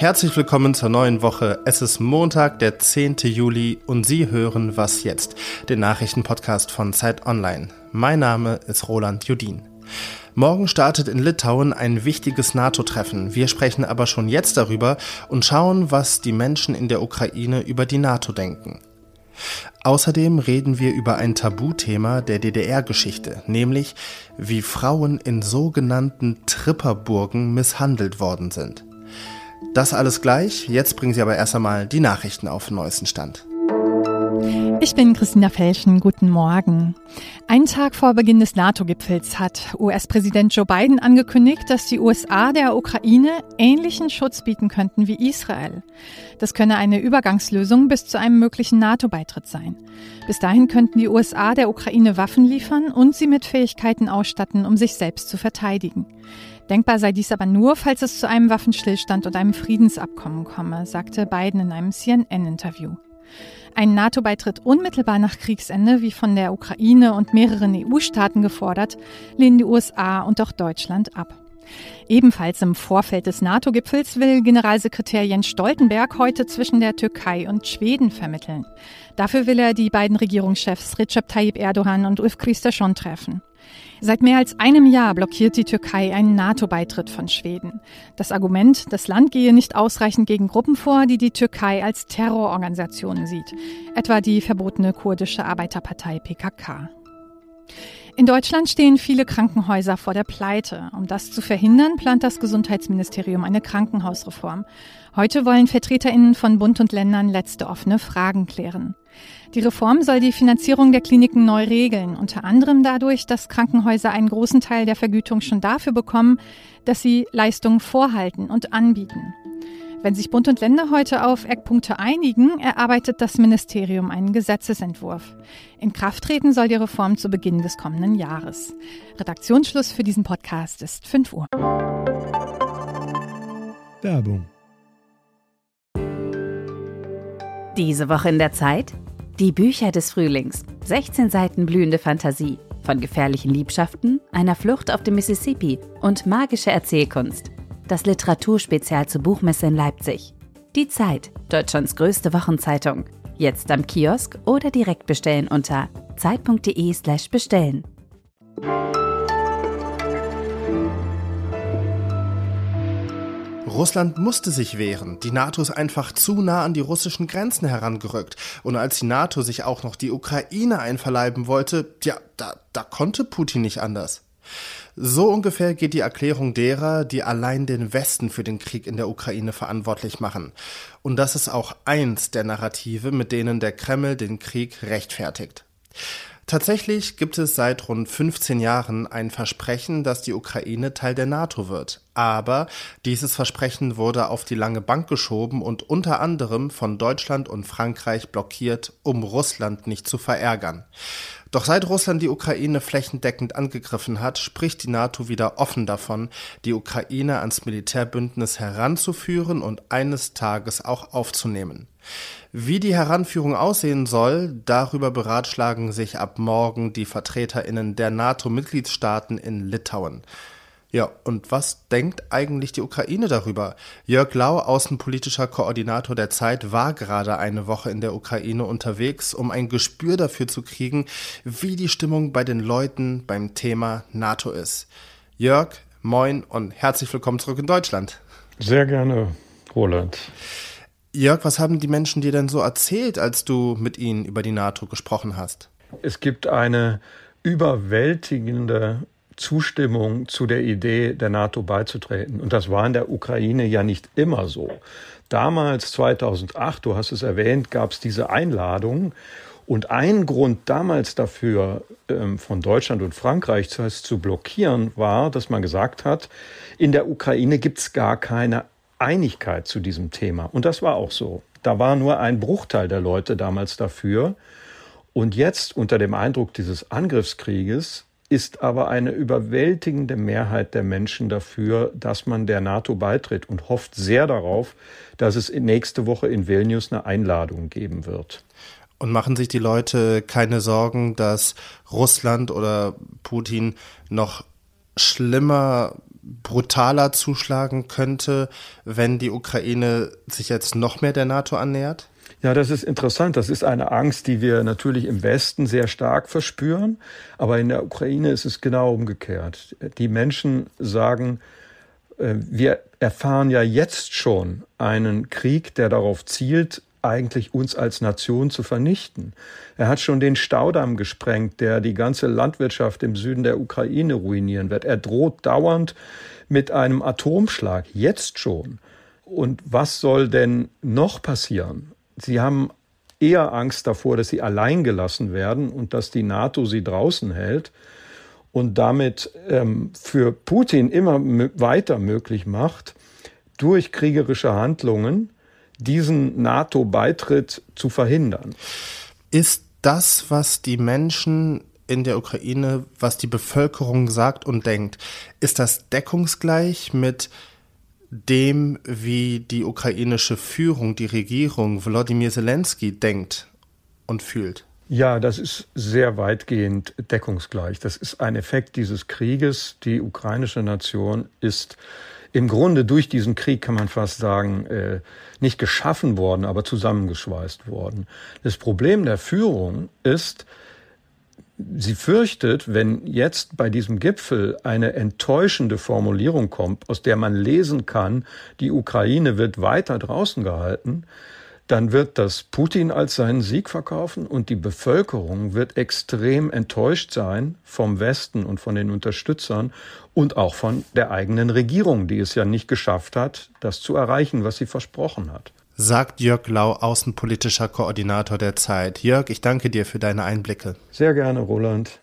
Herzlich willkommen zur neuen Woche. Es ist Montag, der 10. Juli und Sie hören Was jetzt, den Nachrichtenpodcast von Zeit Online. Mein Name ist Roland Judin. Morgen startet in Litauen ein wichtiges NATO-Treffen. Wir sprechen aber schon jetzt darüber und schauen, was die Menschen in der Ukraine über die NATO denken. Außerdem reden wir über ein Tabuthema der DDR-Geschichte, nämlich wie Frauen in sogenannten Tripperburgen misshandelt worden sind. Das alles gleich. Jetzt bringen Sie aber erst einmal die Nachrichten auf den neuesten Stand. Ich bin Christina Felschen. Guten Morgen. Einen Tag vor Beginn des NATO-Gipfels hat US-Präsident Joe Biden angekündigt, dass die USA der Ukraine ähnlichen Schutz bieten könnten wie Israel. Das könne eine Übergangslösung bis zu einem möglichen NATO-Beitritt sein. Bis dahin könnten die USA der Ukraine Waffen liefern und sie mit Fähigkeiten ausstatten, um sich selbst zu verteidigen. Denkbar sei dies aber nur, falls es zu einem Waffenstillstand und einem Friedensabkommen komme, sagte Biden in einem CNN-Interview. Ein NATO-Beitritt unmittelbar nach Kriegsende, wie von der Ukraine und mehreren EU-Staaten gefordert, lehnen die USA und auch Deutschland ab. Ebenfalls im Vorfeld des NATO-Gipfels will Generalsekretär Jens Stoltenberg heute zwischen der Türkei und Schweden vermitteln. Dafür will er die beiden Regierungschefs Recep Tayyip Erdogan und Ulf Kristersson treffen. Seit mehr als einem Jahr blockiert die Türkei einen NATO-Beitritt von Schweden. Das Argument, das Land gehe nicht ausreichend gegen Gruppen vor, die die Türkei als Terrororganisationen sieht, etwa die verbotene kurdische Arbeiterpartei PKK. In Deutschland stehen viele Krankenhäuser vor der Pleite. Um das zu verhindern, plant das Gesundheitsministerium eine Krankenhausreform. Heute wollen Vertreterinnen von Bund und Ländern letzte offene Fragen klären. Die Reform soll die Finanzierung der Kliniken neu regeln, unter anderem dadurch, dass Krankenhäuser einen großen Teil der Vergütung schon dafür bekommen, dass sie Leistungen vorhalten und anbieten. Wenn sich Bund und Länder heute auf Eckpunkte einigen, erarbeitet das Ministerium einen Gesetzesentwurf. In Kraft treten soll die Reform zu Beginn des kommenden Jahres. Redaktionsschluss für diesen Podcast ist 5 Uhr. Werbung. Diese Woche in der Zeit? Die Bücher des Frühlings. 16 Seiten blühende Fantasie. Von gefährlichen Liebschaften, einer Flucht auf dem Mississippi und magische Erzählkunst das Literaturspezial zur Buchmesse in Leipzig. Die Zeit, Deutschlands größte Wochenzeitung. Jetzt am Kiosk oder direkt bestellen unter zeit.de/slash bestellen. Russland musste sich wehren. Die NATO ist einfach zu nah an die russischen Grenzen herangerückt. Und als die NATO sich auch noch die Ukraine einverleiben wollte, ja, da, da konnte Putin nicht anders. So ungefähr geht die Erklärung derer, die allein den Westen für den Krieg in der Ukraine verantwortlich machen. Und das ist auch eins der Narrative, mit denen der Kreml den Krieg rechtfertigt. Tatsächlich gibt es seit rund 15 Jahren ein Versprechen, dass die Ukraine Teil der NATO wird. Aber dieses Versprechen wurde auf die lange Bank geschoben und unter anderem von Deutschland und Frankreich blockiert, um Russland nicht zu verärgern. Doch seit Russland die Ukraine flächendeckend angegriffen hat, spricht die NATO wieder offen davon, die Ukraine ans Militärbündnis heranzuführen und eines Tages auch aufzunehmen. Wie die Heranführung aussehen soll, darüber beratschlagen sich ab morgen die Vertreterinnen der NATO-Mitgliedstaaten in Litauen. Ja, und was denkt eigentlich die Ukraine darüber? Jörg Lau, außenpolitischer Koordinator der Zeit, war gerade eine Woche in der Ukraine unterwegs, um ein Gespür dafür zu kriegen, wie die Stimmung bei den Leuten beim Thema NATO ist. Jörg, moin und herzlich willkommen zurück in Deutschland. Sehr gerne, Roland. Jörg, was haben die Menschen dir denn so erzählt, als du mit ihnen über die NATO gesprochen hast? Es gibt eine überwältigende Zustimmung zu der Idee, der NATO beizutreten. Und das war in der Ukraine ja nicht immer so. Damals, 2008, du hast es erwähnt, gab es diese Einladung. Und ein Grund damals dafür, ähm, von Deutschland und Frankreich zu blockieren, war, dass man gesagt hat, in der Ukraine gibt es gar keine Einigkeit zu diesem Thema. Und das war auch so. Da war nur ein Bruchteil der Leute damals dafür. Und jetzt unter dem Eindruck dieses Angriffskrieges ist aber eine überwältigende Mehrheit der Menschen dafür, dass man der NATO beitritt und hofft sehr darauf, dass es nächste Woche in Vilnius eine Einladung geben wird. Und machen sich die Leute keine Sorgen, dass Russland oder Putin noch schlimmer brutaler zuschlagen könnte, wenn die Ukraine sich jetzt noch mehr der NATO annähert? Ja, das ist interessant. Das ist eine Angst, die wir natürlich im Westen sehr stark verspüren. Aber in der Ukraine ist es genau umgekehrt. Die Menschen sagen, äh, wir erfahren ja jetzt schon einen Krieg, der darauf zielt, eigentlich uns als Nation zu vernichten. Er hat schon den Staudamm gesprengt, der die ganze Landwirtschaft im Süden der Ukraine ruinieren wird. Er droht dauernd mit einem Atomschlag, jetzt schon. Und was soll denn noch passieren? Sie haben eher Angst davor, dass sie allein gelassen werden und dass die NATO sie draußen hält und damit ähm, für Putin immer weiter möglich macht, durch kriegerische Handlungen diesen NATO-Beitritt zu verhindern. Ist das, was die Menschen in der Ukraine, was die Bevölkerung sagt und denkt, ist das deckungsgleich mit dem, wie die ukrainische Führung, die Regierung, Wladimir Zelensky denkt und fühlt? Ja, das ist sehr weitgehend deckungsgleich. Das ist ein Effekt dieses Krieges. Die ukrainische Nation ist im Grunde durch diesen Krieg, kann man fast sagen, äh, nicht geschaffen worden, aber zusammengeschweißt worden. Das Problem der Führung ist, sie fürchtet, wenn jetzt bei diesem Gipfel eine enttäuschende Formulierung kommt, aus der man lesen kann, die Ukraine wird weiter draußen gehalten, dann wird das Putin als seinen Sieg verkaufen und die Bevölkerung wird extrem enttäuscht sein vom Westen und von den Unterstützern und auch von der eigenen Regierung, die es ja nicht geschafft hat, das zu erreichen, was sie versprochen hat. Sagt Jörg Lau, außenpolitischer Koordinator der Zeit. Jörg, ich danke dir für deine Einblicke. Sehr gerne, Roland.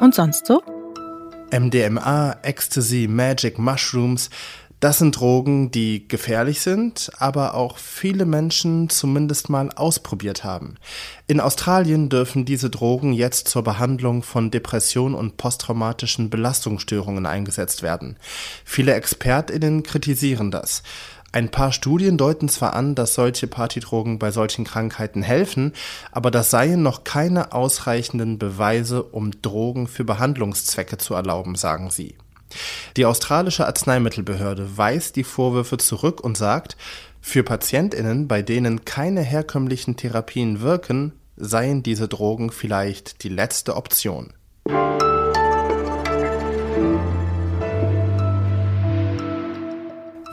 Und sonst so? MDMA, Ecstasy, Magic, Mushrooms, das sind Drogen, die gefährlich sind, aber auch viele Menschen zumindest mal ausprobiert haben. In Australien dürfen diese Drogen jetzt zur Behandlung von Depression und posttraumatischen Belastungsstörungen eingesetzt werden. Viele Expertinnen kritisieren das. Ein paar Studien deuten zwar an, dass solche Partydrogen bei solchen Krankheiten helfen, aber das seien noch keine ausreichenden Beweise, um Drogen für Behandlungszwecke zu erlauben, sagen sie. Die australische Arzneimittelbehörde weist die Vorwürfe zurück und sagt, für Patientinnen, bei denen keine herkömmlichen Therapien wirken, seien diese Drogen vielleicht die letzte Option.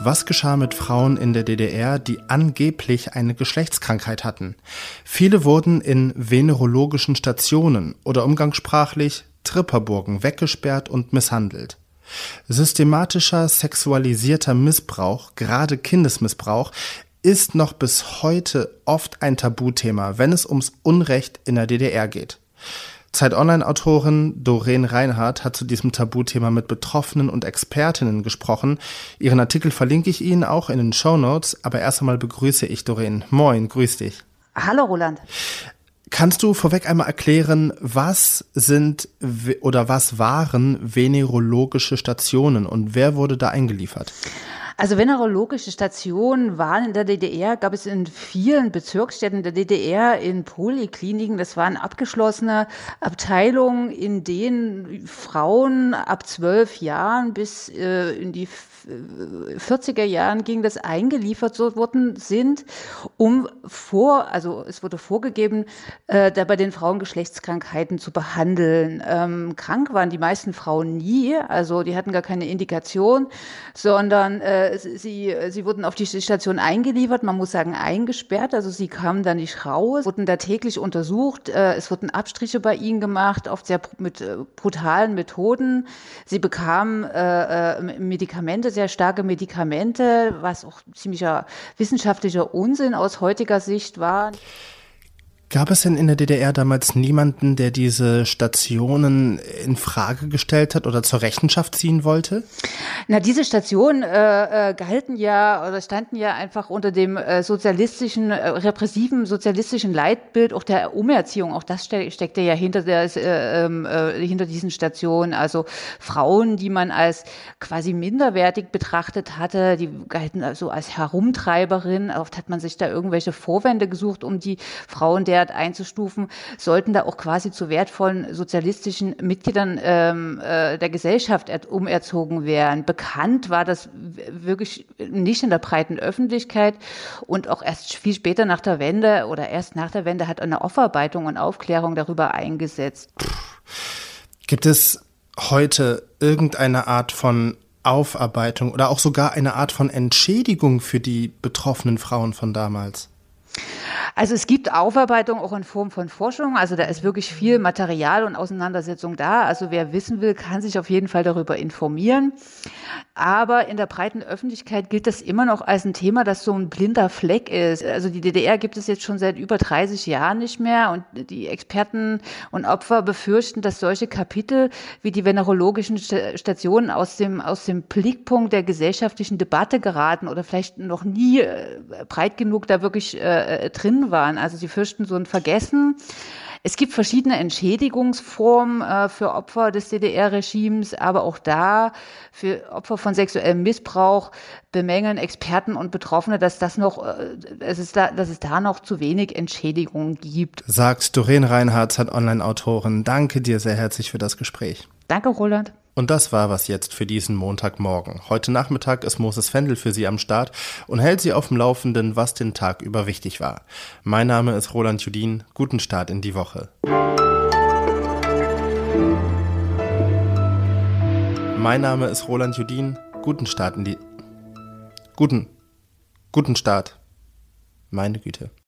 Was geschah mit Frauen in der DDR, die angeblich eine Geschlechtskrankheit hatten? Viele wurden in venerologischen Stationen oder umgangssprachlich Tripperburgen weggesperrt und misshandelt. Systematischer sexualisierter Missbrauch, gerade Kindesmissbrauch, ist noch bis heute oft ein Tabuthema, wenn es ums Unrecht in der DDR geht. Zeit Online-Autorin Doreen Reinhardt hat zu diesem Tabuthema mit Betroffenen und Expertinnen gesprochen. Ihren Artikel verlinke ich Ihnen auch in den Show Notes, aber erst einmal begrüße ich Doreen. Moin, grüß dich. Hallo Roland. Kannst du vorweg einmal erklären, was sind oder was waren venerologische Stationen und wer wurde da eingeliefert? Also venerologische Stationen waren in der DDR, gab es in vielen Bezirksstädten der DDR in Polikliniken. Das waren abgeschlossene Abteilungen, in denen Frauen ab zwölf Jahren bis äh, in die 40er Jahren ging das eingeliefert worden sind, um vor, also es wurde vorgegeben, äh, da bei den Frauen Geschlechtskrankheiten zu behandeln. Ähm, krank waren die meisten Frauen nie, also die hatten gar keine Indikation, sondern äh, sie, sie wurden auf die Station eingeliefert, man muss sagen eingesperrt, also sie kamen da nicht raus, wurden da täglich untersucht, äh, es wurden Abstriche bei ihnen gemacht, oft sehr mit äh, brutalen Methoden. Sie bekamen äh, äh Medikamente, sehr starke Medikamente, was auch ziemlicher wissenschaftlicher Unsinn aus heutiger Sicht war. Gab es denn in der DDR damals niemanden, der diese Stationen in Frage gestellt hat oder zur Rechenschaft ziehen wollte? Na, diese Stationen äh, äh, galten ja oder standen ja einfach unter dem äh, sozialistischen, äh, repressiven sozialistischen Leitbild auch der Umerziehung. Auch das ste steckte ja hinter der äh, ähm, äh, hinter diesen Stationen. Also Frauen, die man als quasi minderwertig betrachtet hatte, die galten also als Herumtreiberin. Oft hat man sich da irgendwelche Vorwände gesucht, um die Frauen der wert einzustufen, sollten da auch quasi zu wertvollen sozialistischen Mitgliedern ähm, äh, der Gesellschaft umerzogen werden. Bekannt war das wirklich nicht in der breiten Öffentlichkeit und auch erst viel später nach der Wende oder erst nach der Wende hat eine Aufarbeitung und Aufklärung darüber eingesetzt. Gibt es heute irgendeine Art von Aufarbeitung oder auch sogar eine Art von Entschädigung für die betroffenen Frauen von damals? Also es gibt Aufarbeitung auch in Form von Forschung. Also da ist wirklich viel Material und Auseinandersetzung da. Also wer wissen will, kann sich auf jeden Fall darüber informieren. Aber in der breiten Öffentlichkeit gilt das immer noch als ein Thema, das so ein blinder Fleck ist. Also die DDR gibt es jetzt schon seit über 30 Jahren nicht mehr und die Experten und Opfer befürchten, dass solche Kapitel wie die venerologischen Stationen aus dem, aus dem Blickpunkt der gesellschaftlichen Debatte geraten oder vielleicht noch nie äh, breit genug da wirklich äh, äh drin waren. Also sie fürchten so ein Vergessen. Es gibt verschiedene Entschädigungsformen äh, für Opfer des DDR-Regimes, aber auch da für Opfer von sexuellem Missbrauch bemängeln Experten und Betroffene, dass das noch, äh, es ist da, dass es da noch zu wenig Entschädigung gibt. Sagt Doreen Reinhardt, hat Online-Autorin. Danke dir sehr herzlich für das Gespräch. Danke, Roland. Und das war was jetzt für diesen Montagmorgen. Heute Nachmittag ist Moses Fendel für Sie am Start und hält Sie auf dem Laufenden, was den Tag über wichtig war. Mein Name ist Roland Judin. Guten Start in die Woche. Mein Name ist Roland Judin. Guten Start in die. Guten. Guten Start. Meine Güte.